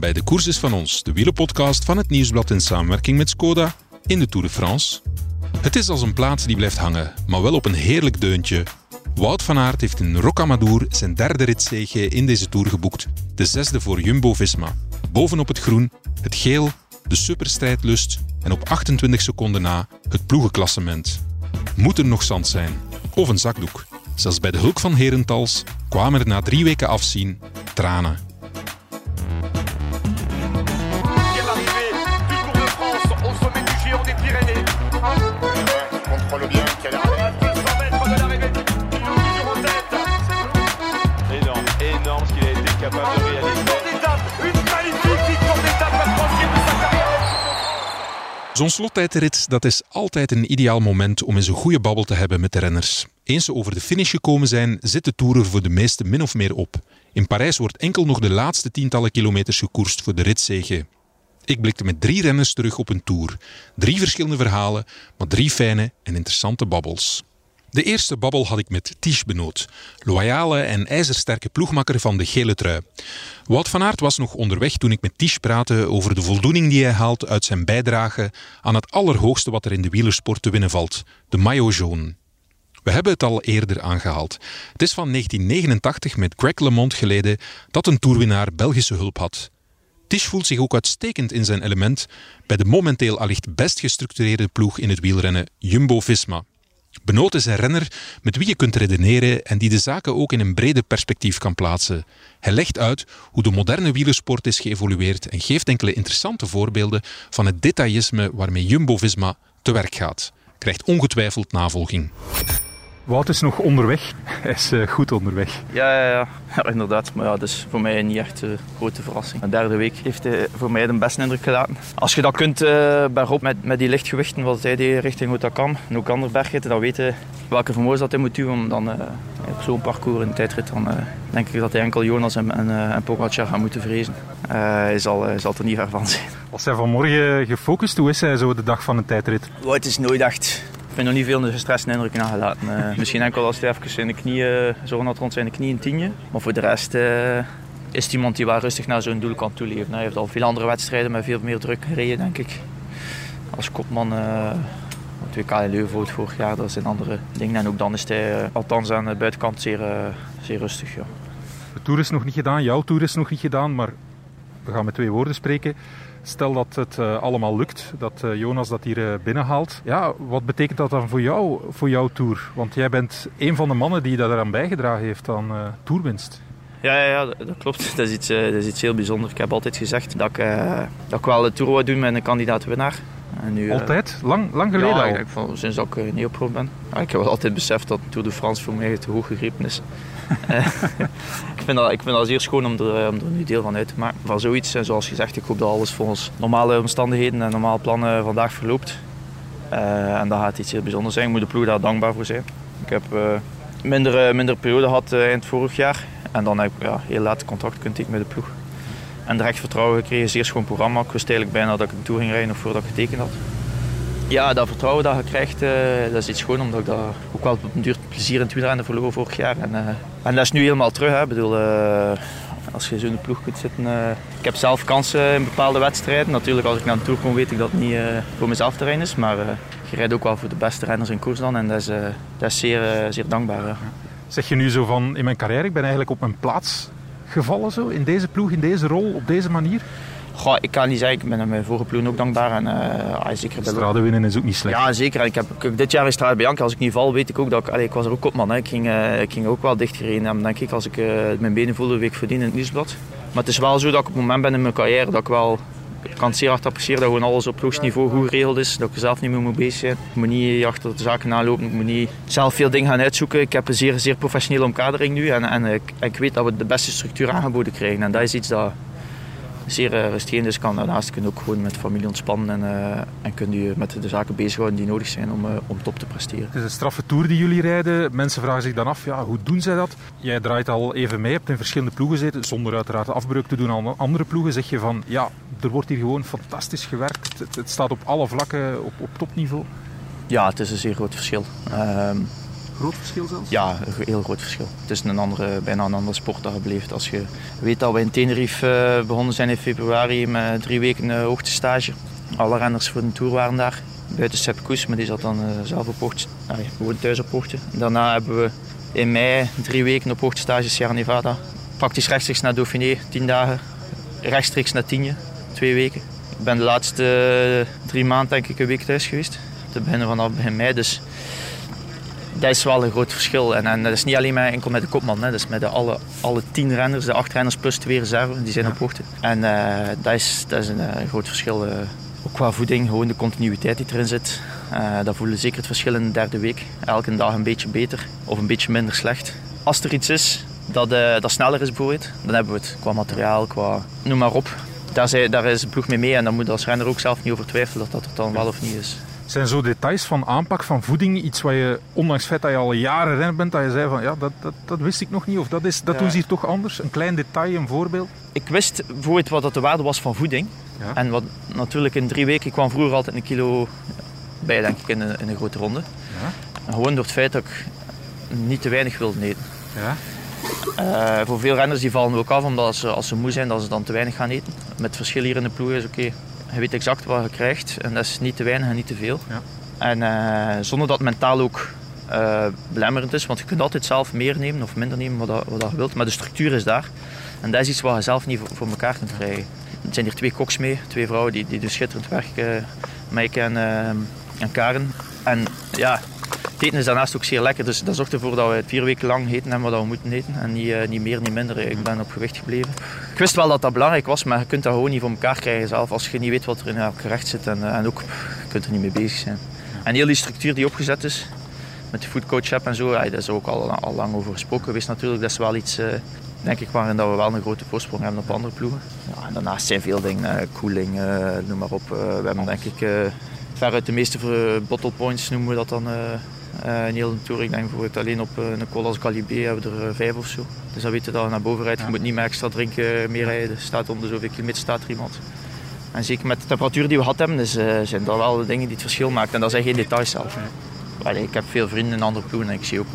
Bij De Koers is van ons, de wielenpodcast van het Nieuwsblad in samenwerking met Skoda in de Tour de France. Het is als een plaat die blijft hangen, maar wel op een heerlijk deuntje. Wout van Aert heeft in Rocamadour zijn derde ritzege in deze Tour geboekt. De zesde voor Jumbo-Visma. Bovenop het groen, het geel, de superstrijdlust en op 28 seconden na het ploegenklassement. Moet er nog zand zijn? Of een zakdoek? Zelfs bij de hulk van Herentals kwamen er na drie weken afzien tranen. Zo'n slottijdrit dat is altijd een ideaal moment om eens een goede babbel te hebben met de renners. Eens ze over de finish gekomen zijn, zit de Tour er voor de meesten min of meer op. In Parijs wordt enkel nog de laatste tientallen kilometers gekoerst voor de ritzege. Ik blikte met drie renners terug op een Tour. Drie verschillende verhalen, maar drie fijne en interessante babbels. De eerste babbel had ik met Ties Benoot, loyale en ijzersterke ploegmakker van de gele trui. Wout van Aert was nog onderweg toen ik met Ties praatte over de voldoening die hij haalt uit zijn bijdrage aan het allerhoogste wat er in de wielersport te winnen valt, de maillot jaune. We hebben het al eerder aangehaald. Het is van 1989 met Greg LeMond geleden dat een toerwinnaar Belgische hulp had. Tisch voelt zich ook uitstekend in zijn element bij de momenteel allicht best gestructureerde ploeg in het wielrennen Jumbo-Visma. Benoot is een renner met wie je kunt redeneren en die de zaken ook in een brede perspectief kan plaatsen. Hij legt uit hoe de moderne wielersport is geëvolueerd en geeft enkele interessante voorbeelden van het detailisme waarmee Jumbo-Visma te werk gaat. Krijgt ongetwijfeld navolging. Wout is nog onderweg. Hij is uh, goed onderweg. Ja, ja, ja. ja, inderdaad. Maar ja, dat is voor mij niet echt een grote verrassing. De derde week heeft hij voor mij de beste indruk gelaten. Als je dat kunt uh, bergop met, met die lichtgewichten, wat hij deed richting Otakam en ook andere bergritten, dan weten welke vermogens dat hij moet doen om dan op zo'n parcours in de tijdrit, dan denk ik dat hij enkel Jonas en, en, en Pogacar gaan moeten vrezen. hij, zal, hij zal er niet ver van zijn. Was hij vanmorgen gefocust? Hoe is hij zo de dag van een tijdrit? het is nooit echt ik ben nog niet veel gestreste indruk nagelaten. Uh, misschien enkel als hij even in de knieën, zo had rond zijn knie een tienje. Maar voor de rest uh, is het iemand die wel rustig naar zo'n doel kan toeleven. Hij heeft al veel andere wedstrijden met veel meer druk gereden, denk ik. Als kopman uh, het WK in Leuven vorig jaar, dat zijn andere dingen. En ook dan is hij althans aan de buitenkant zeer, zeer rustig. Ja. De Tour is nog niet gedaan, jouw Tour is nog niet gedaan, maar we gaan met twee woorden spreken. Stel dat het uh, allemaal lukt, dat uh, Jonas dat hier uh, binnenhaalt. Ja, wat betekent dat dan voor jou, voor jouw Tour? Want jij bent een van de mannen die daar aan bijgedragen heeft aan toerwinst. Ja, ja, ja, dat klopt. Dat is, iets, dat is iets heel bijzonders. Ik heb altijd gezegd dat ik, dat ik wel de Tour wil doen met een kandidaat-winnaar. Nu, altijd? Lang, lang geleden ja, al? Ja, sinds dat ik neopro ben. Ja, ik heb altijd beseft dat Tour de France voor mij te hoog gegrepen is. ik, vind dat, ik vind dat zeer schoon om er, om er nu deel van uit te maken. Van zoiets, en zoals gezegd, ik hoop dat alles volgens normale omstandigheden en normale plannen vandaag verloopt. Uh, en dat gaat iets heel bijzonders zijn. Ik moet de ploeg daar dankbaar voor zijn. Ik heb minder, minder periode gehad uh, eind vorig jaar. En dan heb ik ja, heel laat contact kunnen tekenen met de ploeg. En direct vertrouwen gekregen, zeer schoon programma. Ik wist eigenlijk bijna dat ik een tour ging rijden of voordat ik getekend had. Ja, dat vertrouwen dat je krijgt, uh, dat is iets schoon, omdat ik dat ook wel op een duur plezier in het wielrennen verloren vorig jaar. En, uh, en dat is nu helemaal terug. Hè. Ik bedoel, uh, als je zo in de ploeg kunt zitten. ik heb zelf kansen in bepaalde wedstrijden. Natuurlijk, als ik naar een tour kom, weet ik dat het niet voor mezelf terrein is. Maar je rijdt ook wel voor de beste renners in koers dan. En dat is, dat is zeer, zeer dankbaar. Zeg je nu zo van, in mijn carrière, ik ben eigenlijk op mijn plaats gevallen zo, in deze ploeg, in deze rol, op deze manier? Goh, ik kan niet zeggen, ik ben aan mijn vorige ploeg ook dankbaar. En, uh, zeker Strade winnen is ook niet slecht. Ja, zeker. ik heb, dit jaar in Strade Bianca, als ik niet val, weet ik ook dat ik... Allee, ik was er ook op, man. Hè. Ik, ging, uh, ik ging ook wel dicht gereden hebben, denk ik, als ik uh, mijn benen voelde, week verdienen in het nieuwsblad. Maar het is wel zo dat ik op het moment ben in mijn carrière dat ik wel... Ik kan het zeer hard appreciëren dat gewoon alles op ploegsniveau goed geregeld is. Dat ik er zelf niet meer moet bezig zijn. Ik moet niet achter de zaken aanlopen. Ik moet niet zelf veel dingen gaan uitzoeken. Ik heb een zeer, zeer professionele omkadering nu. En, en ik, ik weet dat we de beste structuur aangeboden krijgen. En dat is iets dat zeer uh, rustig Dus kan daarnaast kun je ook gewoon met familie ontspannen en, uh, en kun je met de zaken bezighouden die nodig zijn om, uh, om top te presteren. Het is een straffe tour die jullie rijden. Mensen vragen zich dan af, ja, hoe doen zij dat? Jij draait al even mee, hebt in verschillende ploegen gezeten, zonder uiteraard afbreuk te doen aan andere ploegen. Zeg je van, ja, er wordt hier gewoon fantastisch gewerkt. Het, het staat op alle vlakken op, op topniveau. Ja, het is een zeer groot verschil. Ehm, Groot verschil zelfs? Ja, een heel groot verschil. Het is een andere, bijna een andere sport dat je beleeft. Als je weet dat we in Tenerife uh, begonnen zijn in februari met drie weken uh, hoogtestage. Alle renners voor de Tour waren daar. Buiten Sepp Koes, maar die zat dan uh, zelf op hoogte, ah, gewoon thuis op hoogte. Daarna hebben we in mei drie weken op hoogtestage Sierra Nevada. Praktisch rechtstreeks naar Dauphiné, tien dagen. Rechtstreeks naar Tienje, twee weken. Ik ben de laatste drie maanden denk ik een week thuis geweest. Te beginnen vanaf begin mei. Dus dat is wel een groot verschil. En, en dat is niet alleen maar enkel met de kopman. Hè. Dat is met de alle, alle tien renners, de acht renners plus twee reserven, die zijn ja. op hoogte. En uh, dat, is, dat is een uh, groot verschil. Uh, ook qua voeding, gewoon de continuïteit die erin zit. dat voelen zeker het verschil in de derde week. Elke dag een beetje beter of een beetje minder slecht. Als er iets is dat, dat sneller is bijvoorbeeld, dan hebben we het qua materiaal, qua noem maar op. Daar, zijn, daar is de ploeg mee mee en dan moet als renner ook zelf niet over twijfelen dat dat er dan wel of niet is. Zijn zo details van aanpak van voeding iets wat je, ondanks het feit dat je al jaren renner bent, dat je zei van ja, dat, dat, dat wist ik nog niet of dat, is, dat ja. doen ze hier toch anders? Een klein detail, een voorbeeld? Ik wist bijvoorbeeld wat dat de waarde was van voeding. Ja. En wat natuurlijk in drie weken, ik kwam vroeger altijd een kilo bij, denk ik, in een, in een grote ronde. Ja. Gewoon door het feit dat ik niet te weinig wilde eten. Ja. Uh, voor veel renners die vallen ook af omdat als ze, als ze moe zijn, dat ze dan te weinig gaan eten. Met verschil hier in de ploeg is oké, okay, je weet exact wat je krijgt en dat is niet te weinig en niet te veel. Ja. En uh, zonder dat het mentaal ook uh, belemmerend is, want je kunt altijd zelf meer nemen of minder nemen wat, dat, wat dat je wilt, maar de structuur is daar. En dat is iets wat je zelf niet voor, voor elkaar kunt krijgen. Er zijn hier twee koks mee, twee vrouwen die, die dus schitterend werken, Maaike en, en Karen. En ja, het eten is daarnaast ook zeer lekker, dus dat zorgt ervoor dat we vier weken lang eten hebben wat we moeten eten. En niet, uh, niet meer, niet minder. Ik ben op gewicht gebleven. Ik wist wel dat dat belangrijk was, maar je kunt dat gewoon niet voor elkaar krijgen zelf als je niet weet wat er in elk gerecht zit. En, uh, en ook, je kunt er niet mee bezig zijn. En heel die structuur die opgezet is, met de foodcoach app en zo, ja, daar is ook al, al lang over gesproken geweest natuurlijk. Dat is wel iets, uh, denk ik, waarin dat we wel een grote voorsprong hebben op andere ploegen. Ja, en daarnaast zijn veel dingen, koeling, noem maar op. we hebben denk ik veruit de meeste bottle points noemen we dat dan uh, een hele tour. Ik denk bijvoorbeeld alleen op uh, een col als Calibé hebben we er uh, vijf of zo. Dus dan weet je dat je naar boven rijdt. Ja. Je moet niet meer extra drinken, meer rijden. Er staat om de zoveel kilometer staat er iemand. En zeker met de temperatuur die we gehad hebben, dus, zijn dat wel de dingen die het verschil maken. En dat zijn geen details zelf. Allee, ik heb veel vrienden in andere ploegen en ik zie ook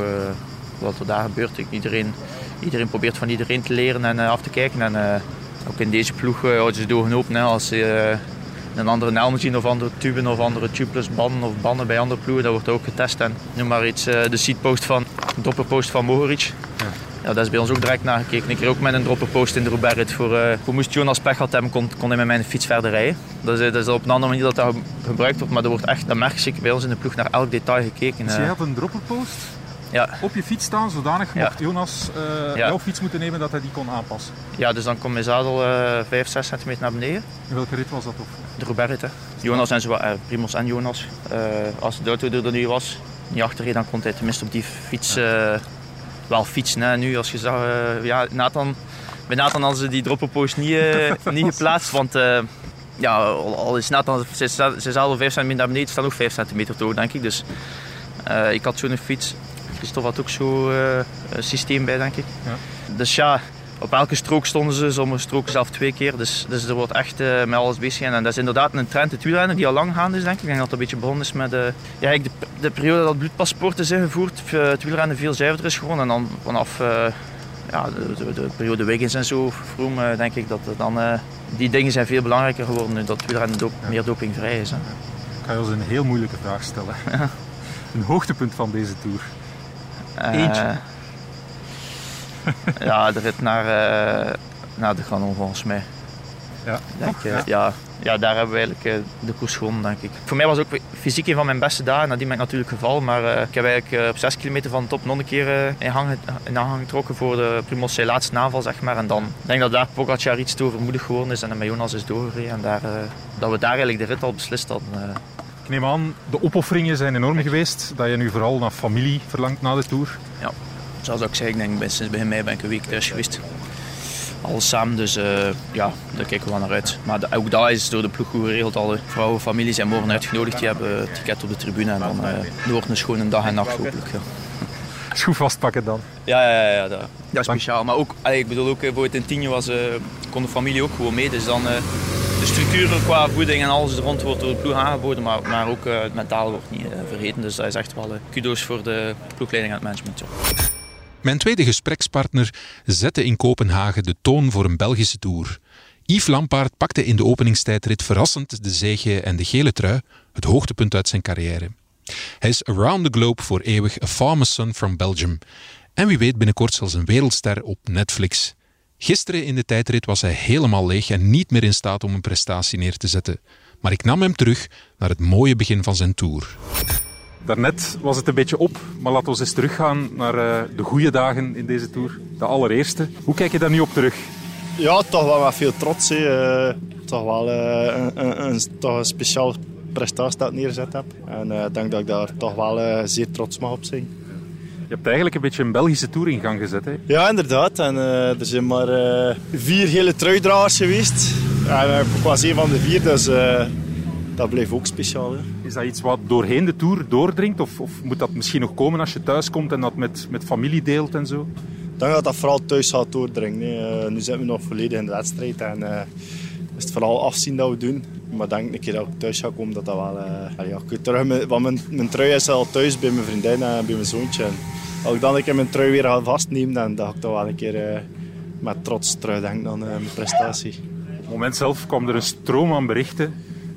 wat er daar gebeurt. Iedereen, iedereen probeert van iedereen te leren en af te kijken. En ook in deze ploeg houden ze de ogen open. Hè, als een andere zien of andere tuben of andere tubeless banden of banden bij andere ploegen. Dat wordt ook getest. En noem maar iets, de seatpost van, de dropperpost van Mohoric. Ja. ja. dat is bij ons ook direct nagekeken. Ik kreeg ook met een dropperpost in de Roubaix voor, uh, voor moest Jonas pech had hebben, kon, kon hij met mijn fiets verder rijden. Dat is, dat is op een andere manier dat dat gebruikt wordt, maar er wordt echt, dat merk je bij ons in de ploeg naar elk detail gekeken. Dus je had een dropperpost? Ja. op je fiets staan, zodanig mocht Jonas uh, jouw fiets moeten nemen dat hij die kon aanpassen. Ja, dus dan komt mijn zadel uh, 5, 6 centimeter naar beneden. In welke rit was dat op? De hè. Jonas en zo, uh, Primos en Jonas. Uh, als de auto er nu was, niet achterreed, dan kon hij tenminste op die fiets wel fietsen. Hè. Nu, als je zag, ja, Nathan, bij Nathan hadden ze die dropperpost niet, niet geplaatst, want ja, al is Nathan zijn zadel 5 centimeter naar beneden, staat nog 5 centimeter te hoog, denk ik. Dus ik had zo'n fiets Christophe had ook zo'n uh, systeem bij, denk ik. Ja. Dus ja, op elke strook stonden ze, sommige stroken zelf twee keer. Dus, dus er wordt echt uh, met alles bezig. En dat is inderdaad een trend, het wielrennen, die al lang gaande is, denk ik. Ik denk dat het een beetje begonnen is met uh, ja, de, de periode dat bloedpaspoort is ingevoerd. Het wielrennen veel zuiverder is geworden. En dan vanaf ja, de, de, de, periode Wiggins en zo, Vroom, denk ik dat dan... die dingen zijn veel belangrijker geworden nu dat wielrennen do ja. meer dopingvrij is. Hè. Ik ga je ons een heel moeilijke vraag stellen. een hoogtepunt van deze Tour? Eentje? ja, de rit naar, uh, naar de Granon volgens mij. Ja. Denk, uh, ja. ja. Ja, daar hebben we eigenlijk de koers gewonnen, denk ik. Voor mij was ook fysiek een van mijn beste dagen. Nadien ben ik natuurlijk gevallen, maar ik heb eigenlijk op 6 kilometer van de top nog een keer in, hang, in aanhang getrokken voor de Primos zijn laatste naval, zeg maar. En dan denk ik dat daar Pogacar iets te overmoedig geworden is en dan met Jonas is doorgereden. En daar, dat we daar eigenlijk de rit al beslist hadden. Ik neem aan, de opofferingen zijn enorm geweest. Dat je nu vooral naar familie verlangt na de Tour. Ja, zoals ik zei, ik denk sinds begin mei ben ik een week thuis geweest. Alles samen, dus uh, ja, daar kijken we wel naar uit. Maar de, ook dat is door de ploeg goed geregeld. Alle vrouwen, familie zijn morgen uitgenodigd. Die hebben een ticket op de tribune en dan uh, wordt een schone dag en nacht hopelijk. Ja. Schoen vastpakken dan? Ja, ja, ja, dat, dat is speciaal. Maar ook, ik bedoel ook, bijvoorbeeld in Tienje was, uh, kon de familie ook gewoon mee. Dus dan de structuren qua voeding en alles rond wordt door de ploeg aangeboden, maar, maar ook uh, het mentaal wordt niet uh, vergeten. Dus dat is echt wel uh, kudo's voor de ploegleiding en het management. Mijn tweede gesprekspartner zette in Kopenhagen de toon voor een Belgische tour. Yves Lampaard pakte in de openingstijdrit verrassend de zege en de gele trui, het hoogtepunt uit zijn carrière. Hij is around the globe voor eeuwig a farmer's son from Belgium. En wie weet binnenkort zelfs een wereldster op Netflix. Gisteren in de tijdrit was hij helemaal leeg en niet meer in staat om een prestatie neer te zetten. Maar ik nam hem terug naar het mooie begin van zijn tour. Daarnet was het een beetje op, maar laten we eens teruggaan naar uh, de goede dagen in deze tour. De allereerste. Hoe kijk je daar nu op terug? Ja, toch wel met veel trots. Uh, toch wel uh, een, een, een, toch een speciaal prestatie dat ik neerzet heb. En ik denk dat ik daar toch wel zeer trots mag op zijn. Je hebt eigenlijk een beetje een Belgische tour in gang gezet. Hè? Ja, inderdaad. En, uh, er zijn maar uh, vier hele truidragers geweest. En ik was een van de vier, dus dat bleef ook speciaal. Hè. Is dat iets wat doorheen de tour doordringt? Of, of, moet dat misschien nog komen als je thuis komt en dat met, met familie deelt en zo? Ik denk dat dat vooral thuis gaat doordringen. nu zijn we nog volledig in de wedstrijd. En is het vooral afzien dat we doen. Maar denk een keer dat ik thuis ga komen, dat dat wel... ja, ik terug, want mijn, mijn trui is al thuis bij mijn vriendin en bij mijn zoontje. Als ik dan een mijn trui weer ga vastnemen, dan dacht ik toch wel een keer uh, met trots terugdenken aan uh, mijn prestatie. Op het moment zelf kwam er een stroom aan berichten.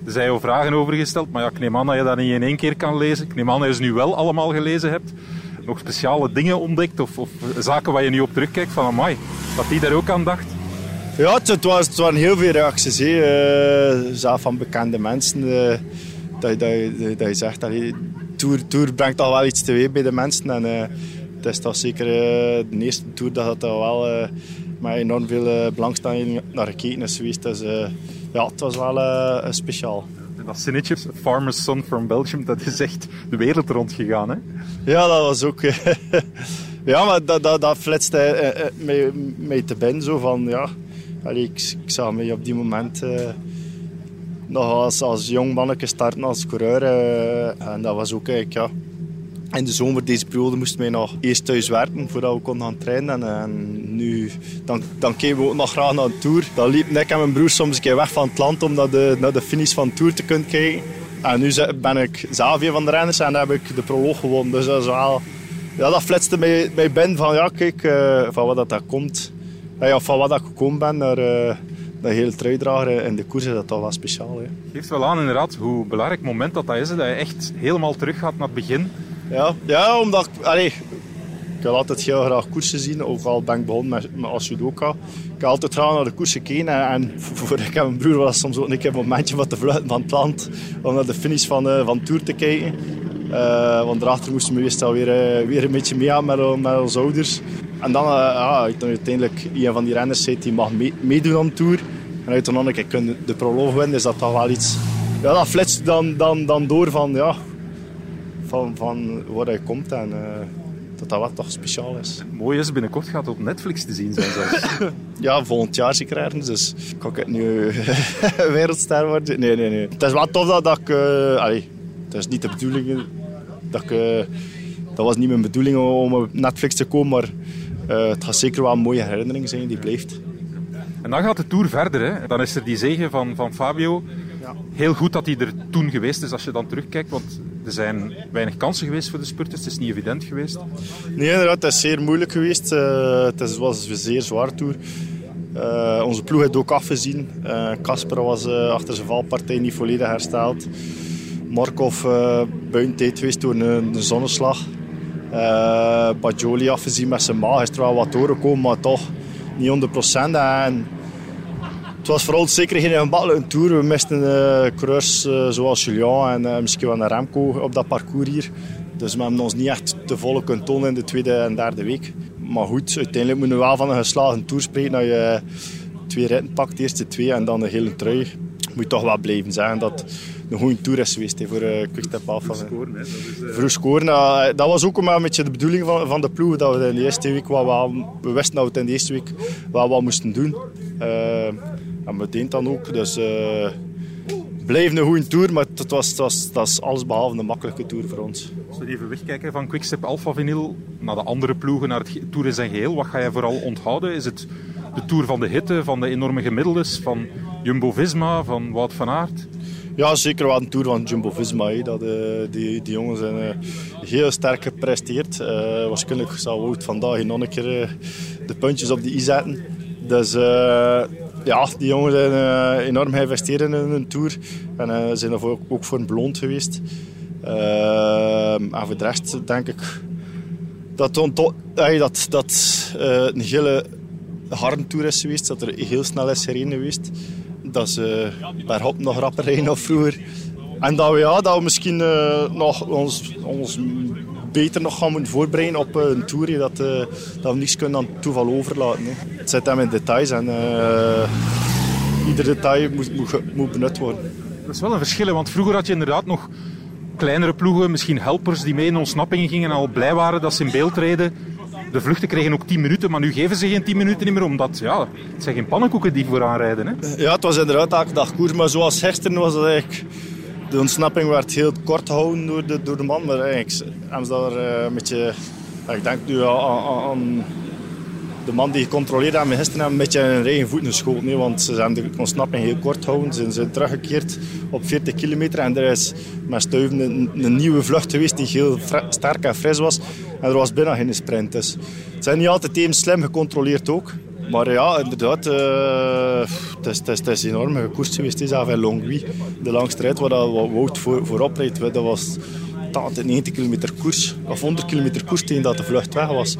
Er zijn jou vragen over gesteld, maar ja, ik neem aan dat je dat niet in één keer kan lezen. Ik neem aan dat je ze nu wel allemaal gelezen hebt. Nog speciale dingen ontdekt of, of zaken waar je nu op terugkijkt van amai, dat die daar ook aan dacht? Ja, het, was, het waren heel veel reacties. Uh, zelf van bekende mensen. Uh, dat, dat, dat, je zegt, dat je, tour, tour brengt al wel iets teweeg bij de mensen. En, uh, het is toch zeker de eerste tour dat het wel uh, met enorm veel belangstelling naar gekeken is geweest. Dus ja, het was wel speciaal. En dat zinnetje, Farmer's Son from Belgium, dat is echt de wereld rondgegaan, hè? Ja, dat was ook... ja, maar dat, dat, dat flitste mij te binnen, zo van, ja... Ik, zag mij op die moment nog als, als jong manneke starten als coureur. Uh, en dat was ook eigenlijk, ja... In de zomer deze periode moesten wij nog eerst thuis werken voordat we konden gaan trainen. En, nu, dan, dan keken we ook nog graag naar een tour. Dan liep ik en mijn broer soms een keer weg van het land om naar de, naar de finish van de tour te kunnen kijken. En nu ben ik een van de renners en heb ik de proloog gewonnen. Dus dat is wel... Ja, dat flitste mij, mij binnen van ja, kijk, uh, van wat dat, dat komt. Ja, van wat ik gekomen ben naar... Uh, dat hele truidrager in de koers is dat toch wel speciaal. Hè. Geeft wel aan inderdaad hoe belangrijk moment dat, dat is. Dat je echt helemaal terug gaat naar het begin. Ja, ja omdat ik, allee, ik wil altijd heel graag koersen zien. Ook al ben ik begonnen met, met als judoka. Ik heb altijd graag naar de koersen gekeken. En, voor ik heb mijn broer was soms ook een keer een momentje wat te fluiten van het land. Om naar de finish van, uh, van de Tour te kijken. Uh, want daarachter moesten we meestal weer, uh, weer een beetje mee aan met, met onze ouders. En dan, uh, ja, dan uiteindelijk een van die renners zei die mag mee, meedoen aan de Tour. En uit dan ik de proloog winnen, is dat toch wel iets... Ja, dat flitst dan, dan, dan door van, ja, van, van waar hij komt en uh, dat dat wat toch speciaal is. Mooi is, binnenkort gaat het op Netflix te zien zijn zelfs. ja, volgend jaar zeker ergens, dus kan ik het nu wereldster worden? Nee, nee, nee. Het is wel tof dat, dat ik... Uh, allee, het is niet de bedoeling dat ik... Uh, dat was niet mijn bedoeling om op Netflix te komen, maar het gaat zeker wel een mooie herinnering zijn die blijft. En dan gaat de Tour verder. Hè. Dan is er die zege van, van Fabio. Ja. Heel goed dat hij er toen geweest is als je dan terugkijkt. Want er zijn weinig kansen geweest voor de spurters. Het is niet evident geweest. Nee, inderdaad. Het is zeer moeilijk geweest. Uh, het was een zeer zwaar Tour. Uh, onze ploeg heeft ook afgezien. Casper uh, was achter zijn valpartij niet volledig hersteld. Markov uh, buiten geweest door een, een zonneslag. Uh, Bajoli afgezien met zijn maag. Is er wel wat doorgekomen, maar toch niet 100 procent. En het was vooral zeker geen gemakkelijke tour. We misten uh, coureurs uh, zoals Julian en misschien wel een Remco op dat parcours hier. Dus we hebben ons niet echt te volle kunnen tonen in de tweede en derde week. Maar goed, uiteindelijk moeten we wel van een geslagen tour spreken. Dat je twee ritten pakt, de eerste twee en dan de hele trui. Moet je toch wel blijven zeggen dat een goede tour is geweest he, voor uh, Quickstep Alpha. Vroeg scoren, hè? Dat, is, uh... Vroeg scoren, uh, dat was ook een beetje de bedoeling van, van de ploeg. Dat we in de eerste week wat, wat, we wisten dat we het in de eerste week wat, wat moesten doen. En meteen dan ook. Dus uh, blijft een goede tour, maar het was, het was, dat is alles behalve een makkelijke tour voor ons. Als we even wegkijken van Quickstep Alpha Vinyl naar de andere ploegen, naar het Tour in zijn geheel, wat ga je vooral onthouden? Is het de Tour van de hitte, van de enorme gemiddeldes, van Jumbo-Visma, van Wout van Aert? Ja, zeker wel een Tour van Jumbo-Visma. Dat, uh, die, die jongens zijn uh, heel sterk gepresteerd. Uh, waarschijnlijk zal Wout vandaag nog een keer de puntjes op de i zetten. Dus ja, die jongens zijn enorm geïnvesteerd in hun Tour. En zijn er ook voor een beloond geweest. en voor de rest denk ik dat, dat, dat een hele harde Tour is geweest. Dat er heel snel is gereden geweest dat ze per hop nog rapper rijden of vroeger. En dat we, ja, dat we misschien uh, nog ons, ons beter nog gaan moeten voorbereiden op uh, een tour. Dat, uh, dat we niets kunnen aan toeval overlaten. Hè. Het zit hem in details en ieder detail moet, moet, moet benut worden. Dat is wel een verschil, want vroeger had je inderdaad nog kleinere ploegen, misschien helpers die mee in ontsnappingen gingen en al blij waren dat ze in beeld reden de vluchten kregen ook 10 minuten, maar nu geven ze geen 10 minuten meer, omdat ja, het zijn geen pannenkoeken die vooraan rijden. Hè? Ja, het was inderdaad elke dag koers, maar zoals gisteren was het eigenlijk... De ontsnapping werd heel kort gehouden door de, door de man, maar eigenlijk hebben ze daar uh, een beetje... Ik denk nu aan, aan de man die gecontroleerd hebben gisteren hebben een beetje hun eigen voeten geschoten. want ze hebben de ontsnapping heel kort gehouden. Ze zijn teruggekeerd op 40 kilometer. En er is met Stuiven een, een, nieuwe vlucht geweest die heel sterk en fris was. En er was bijna geen sprint. Dus het zijn niet altijd even slim gecontroleerd ook. Maar ja, inderdaad, uh, het, is, het, is, het is enorm gekoerst geweest. Het is in Longwy. De langste rit waar Wout voor, voorop reed, dat was 90 kilometer koers. Of 100 kilometer koers tegen dat de vlucht weg was.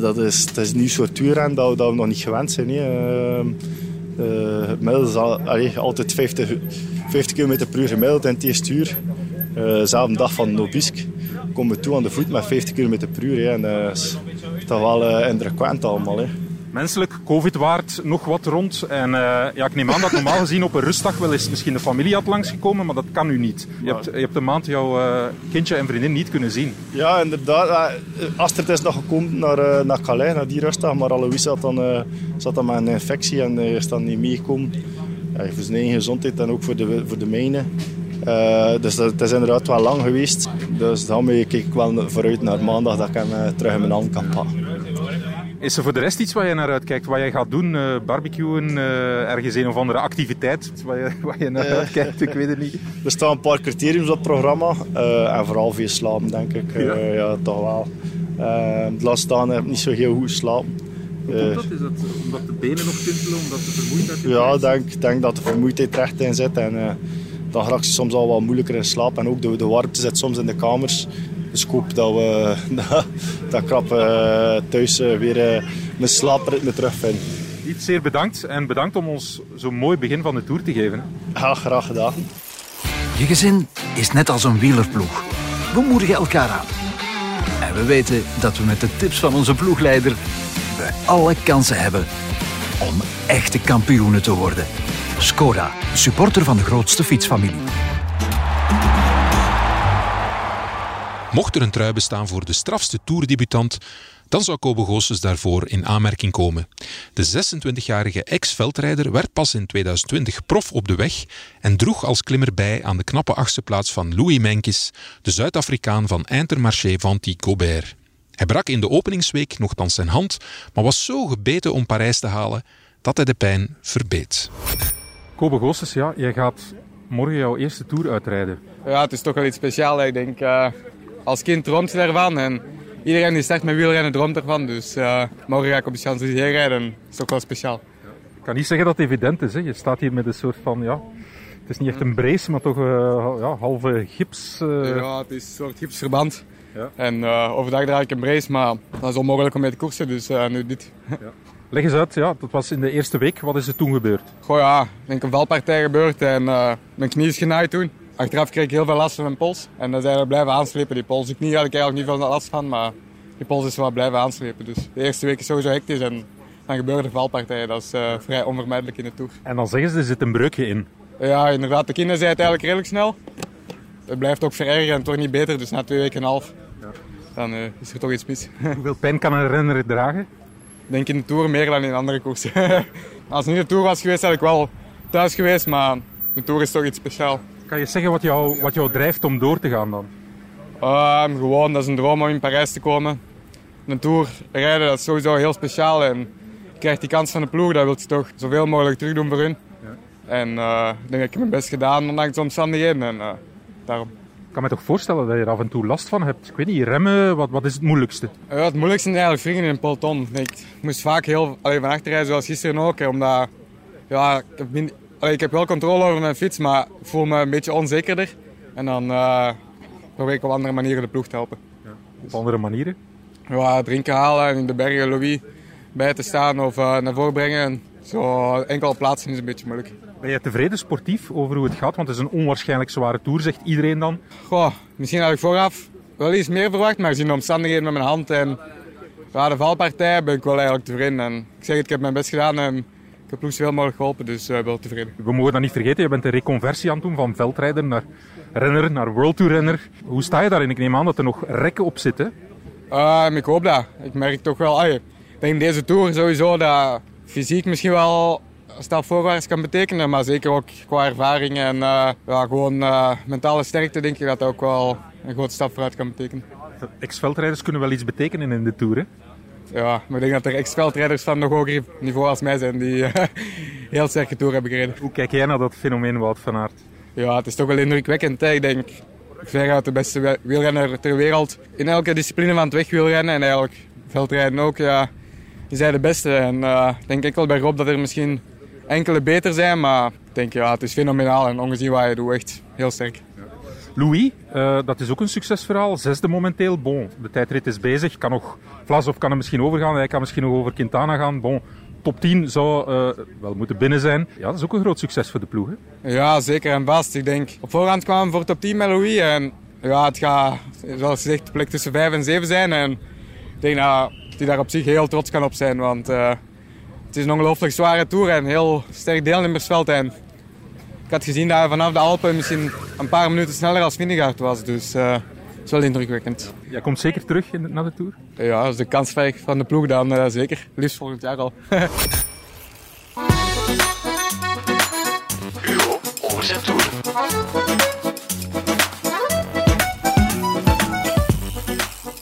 Dat is, dat is een nieuw soort duurren dat, dat we nog niet gewend zijn. Hè. Uh, het middel is altijd 50, 50 km per uur gemiddeld in het eerste uur. Uh, dag van Nobisk komen we toe aan de voet met 50 km per uur. Hè. En dat uh, is toch wel indrukwekkend allemaal. Hè menselijk. Covid waard nog wat rond. En uh, ja, ik neem aan dat normaal gezien op een rustdag wel eens misschien de familie had langsgekomen, maar dat kan nu niet. Je hebt, je hebt een maand jouw uh, kindje en vriendin niet kunnen zien. Ja, inderdaad. Uh, Astrid is nog gekomen naar, naar Calais, naar die rustdag, maar Alois zat dan, zat dan met een infectie en is dan niet meegekomen. Ja, voor zijn eigen gezondheid en ook voor de, voor de mijne. Uh, dus dat, het is inderdaad wel lang geweest. Dus daarmee kijk ik wel vooruit naar maandag dat ik hem uh, terug in mijn hand kan pakken. Is er voor de rest iets waar je naar uitkijkt? Wat jij gaat doen? Uh, barbecuen? Uh, ergens een of andere activiteit waar je, waar je naar uitkijkt? Ik weet het niet. Er staan een paar criteriums op het programma. Uh, en vooral veel slapen, denk ik. Ja, ja toch wel. de laatste dagen heb ik niet zo heel goed geslapen. Hoe komt dat? Is dat omdat de benen nog tintelen? Omdat de vermoeidheid... Ja, ik denk, denk dat de vermoeidheid recht in zit. En dan raak je soms al wat moeilijker in slaap. En ook de, de warmte zit soms in de kamers. Dus ik hoop dat we dat, dat krap uh, thuis uh, weer uh, mijn slaapritme terugvinden. Niet zeer bedankt en bedankt om ons zo'n mooi begin van de Tour te geven. Ja, graag gedaan. Je gezin is net als een wielerploeg. We moedigen elkaar aan. En we weten dat we met de tips van onze ploegleider we alle kansen hebben om echte kampioenen te worden. Skoda, supporter van de grootste fietsfamilie. Mocht er een trui bestaan voor de strafste toerdebutant, dan zou Kobe Goossens daarvoor in aanmerking komen. De 26-jarige ex-veldrijder werd pas in 2020 prof op de weg en droeg als klimmer bij aan de knappe achtste plaats van Louis Menkes, de Zuid-Afrikaan van Intermarché Vanty Gobert. Hij brak in de openingsweek nogthans zijn hand, maar was zo gebeten om Parijs te halen dat hij de pijn verbeet. Kobe Goossens, ja, jij gaat morgen jouw eerste tour uitrijden. Ja, het is toch wel iets speciaals. Ik denk, uh, als kind droomt je ervan. En iedereen die start met wielrennen droomt ervan. Dus uh, morgen ga ik op de Champs-Élysées rijden. Dat is toch wel speciaal. Ik kan niet zeggen dat het evident is. Hè. Je staat hier met een soort van... Ja, het is niet echt een brace, maar toch uh, ja, halve gips. Uh... Ja, het is een soort gipsverband. Ja. En overdag draag ik een brace, maar dat is onmogelijk om mee te koersen. Dus nu dit. Ja. Leg eens uit, ja, dat was in de eerste week. Wat is er toen gebeurd? Goh ja, ik denk een valpartij gebeurd en mijn knie is genaaid toen. Achteraf kreeg ik heel veel last van mijn pols. En zijn we blijven aanslepen, die pols. Ik niet had ik eigenlijk niet veel last van, maar die pols is wel blijven aanslepen. Dus de eerste week is sowieso hectisch en dan gebeuren er valpartijen. Dat is uh, vrij onvermijdelijk in de Tour. En dan zeggen ze, er zit een breukje in. Ja, inderdaad. De kinderen zijn het eigenlijk redelijk snel. Het blijft ook verergeren en het wordt niet beter. Dus na twee weken en een half, dan uh, is er toch iets mis. Hoeveel pijn kan een renner dragen? Ik denk in de Tour meer dan in andere koersen. Als het niet de Tour was geweest, had ik wel thuis geweest. Maar de Tour is toch iets speciaals. Kan je zeggen wat jou, wat jou drijft om door te gaan dan? Uh, gewoon, dat is een droom om in Parijs te komen. Een Tour rijden, dat is sowieso heel speciaal. En ik krijgt die kans van de ploeg, dat wil je toch zoveel mogelijk terug doen voor hun. En eh, ik denk dat ik mijn best gedaan, ondanks de omstandigheden. En, uh, daarom. Ik kan me toch voorstellen dat je er af en toe last van hebt. Ik weet niet, remmen, wat, wat is het moeilijkste? Ja, het moeilijkste is eigenlijk vliegen in een peloton. Ik moest vaak heel van achterijden, zoals gisteren ook. Omdat ja, ik, heb ik heb wel controle over mijn fiets, maar ik voel me een beetje onzekerder. En dan uh, probeer ik op andere manieren de ploeg te helpen. Ja, op andere manieren? Ja, drinken halen en in de bergen Louis bij te staan of uh, naar voren brengen. Zo enkele plaatsen is een beetje moeilijk. Ben je tevreden sportief over hoe het gaat? Want het is een onwaarschijnlijk zware tour, zegt iedereen dan. Goh, misschien had ik vooraf wel iets meer verwacht, maar gezien de omstandigheden met mijn hand en ja, de valpartij ben ik wel eigenlijk tevreden. En ik zeg het, ik heb mijn best gedaan en heb ploeg zoveel mogelijk geholpen, dus uh, wel tevreden. We mogen dat niet vergeten, je bent een reconversie aan het doen van veldrijder naar renner, naar World Tour renner. Hoe sta je daarin? Ik neem aan dat er nog rekken op zitten. Uh, ik hoop dat. Ik merk toch wel, ik denk deze tour sowieso dat fysiek misschien wel een stap voorwaarts kan betekenen. Maar zeker ook qua ervaring en uh, ja, gewoon uh, mentale sterkte denk ik dat dat ook wel een grote stap vooruit kan betekenen. Ex-veldrijders kunnen wel iets betekenen in de Tour, hè? Ja, maar ik denk dat er ex-veldrijders van nog hoger niveau als mij zijn die uh, heel sterke Tour hebben gereden. Hoe kijk jij naar dat fenomeen Wout van Aert? Ja, het is toch wel indrukwekkend. Hè? Ik denk veruit de beste wielrenner ter wereld. In elke discipline van het wegwielrennen en eigenlijk veldrijden ook. Ja, die zijn de beste. En uh, ik denk ik wel bij Rob dat er misschien enkele beter zijn. Maar ik denk ja, het is fenomenaal en ongezien wat je doet, echt heel sterk. Louis, uh, dat is ook een succesverhaal. Zesde momenteel. Bon, de tijdrit is bezig. Kan nog Vlasov kan er misschien overgaan. Hij kan misschien nog over Quintana gaan. Bon, top 10 zou uh, wel moeten binnen zijn. Ja, dat is ook een groot succes voor de ploeg. Hè? Ja, zeker en vast. Ik denk, op voorhand kwamen we voor top 10 met Louis. En ja, het gaat, zoals gezegd, plek tussen 5 en 7 zijn. En ik denk dat hij daar op zich heel trots kan op zijn. Want uh, het is een ongelooflijk zware tour en heel sterk deelnemersveld. En ik had gezien dat hij vanaf de Alpen misschien een paar minuten sneller als Vingegaard was. Dus uh, het is wel indrukwekkend. Jij komt zeker terug in, naar de Tour? Ja, als de kans van de ploeg dan uh, zeker. Liefst volgend jaar al. Hugo over zijn Tour.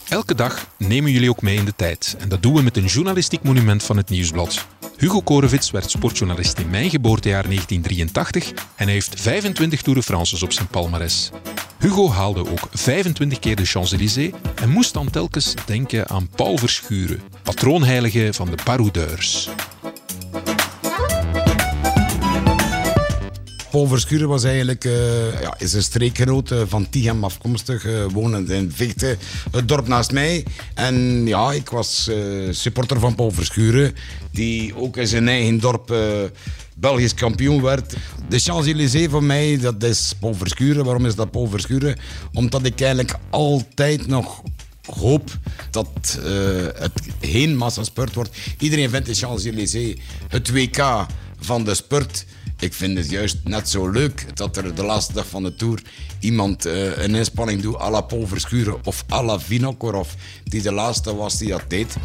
Elke dag nemen jullie ook mee in de tijd. En dat doen we met een journalistiek monument van het Nieuwsblad. Hugo Korevits werd sportjournalist in mijn geboortejaar 1983 en hij heeft 25 Tour de France's op zijn palmares. Hugo haalde ook 25 keer de Champs-Élysées en moest dan telkens denken aan Paul Verschuren, patroonheilige van de baroudeurs. Paul Verschuren was eigenlijk uh, ja, is een streekgenoot uh, van Tichem afkomstig, uh, wonend in Vechten, het dorp naast mij. En ja, ik was supporter van Paul Verschuren, die ook in zijn eigen dorp Belgisch kampioen werd. De Champs-Élysées voor mij, dat is Paul Verschuren. Waarom is dat Paul Verschuren? Omdat ik eigenlijk altijd nog hoop dat uh, het geen massasport wordt. Iedereen vindt de Champs-Élysées het WK van de sport. Ik vind het juist net zo leuk dat er de laatste dag van de Tour iemand uh, een inspanning doet à la Paul Verschuren of à la Vinokorov, die de laatste was die dat deed.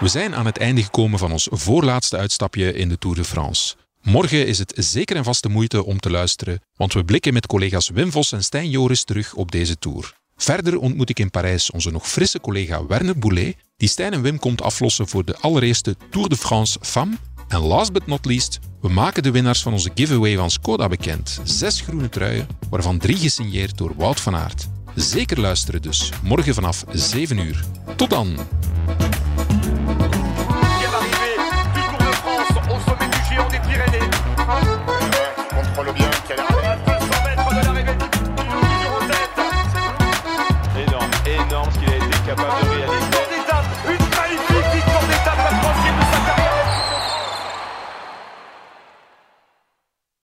We zijn aan het einde gekomen van ons voorlaatste uitstapje in de Tour de France. Morgen is het zeker en vast de moeite om te luisteren, want we blikken met collega's Wim Vos en Stijn Joris terug op deze Tour. Verder ontmoet ik in Parijs onze nog frisse collega Werner Boulet, die Stijn en Wim komt aflossen voor de allereerste Tour de France Femme. En last but not least, we maken de winnaars van onze giveaway van Skoda bekend. Zes groene truien, waarvan drie gesigneerd door Wout van Aert. Zeker luisteren dus, morgen vanaf 7 uur. Tot dan! contrôle bien, qui a l'air à 200 mètres de l'arrivée. Énorme, énorme ce qu'il a été capable de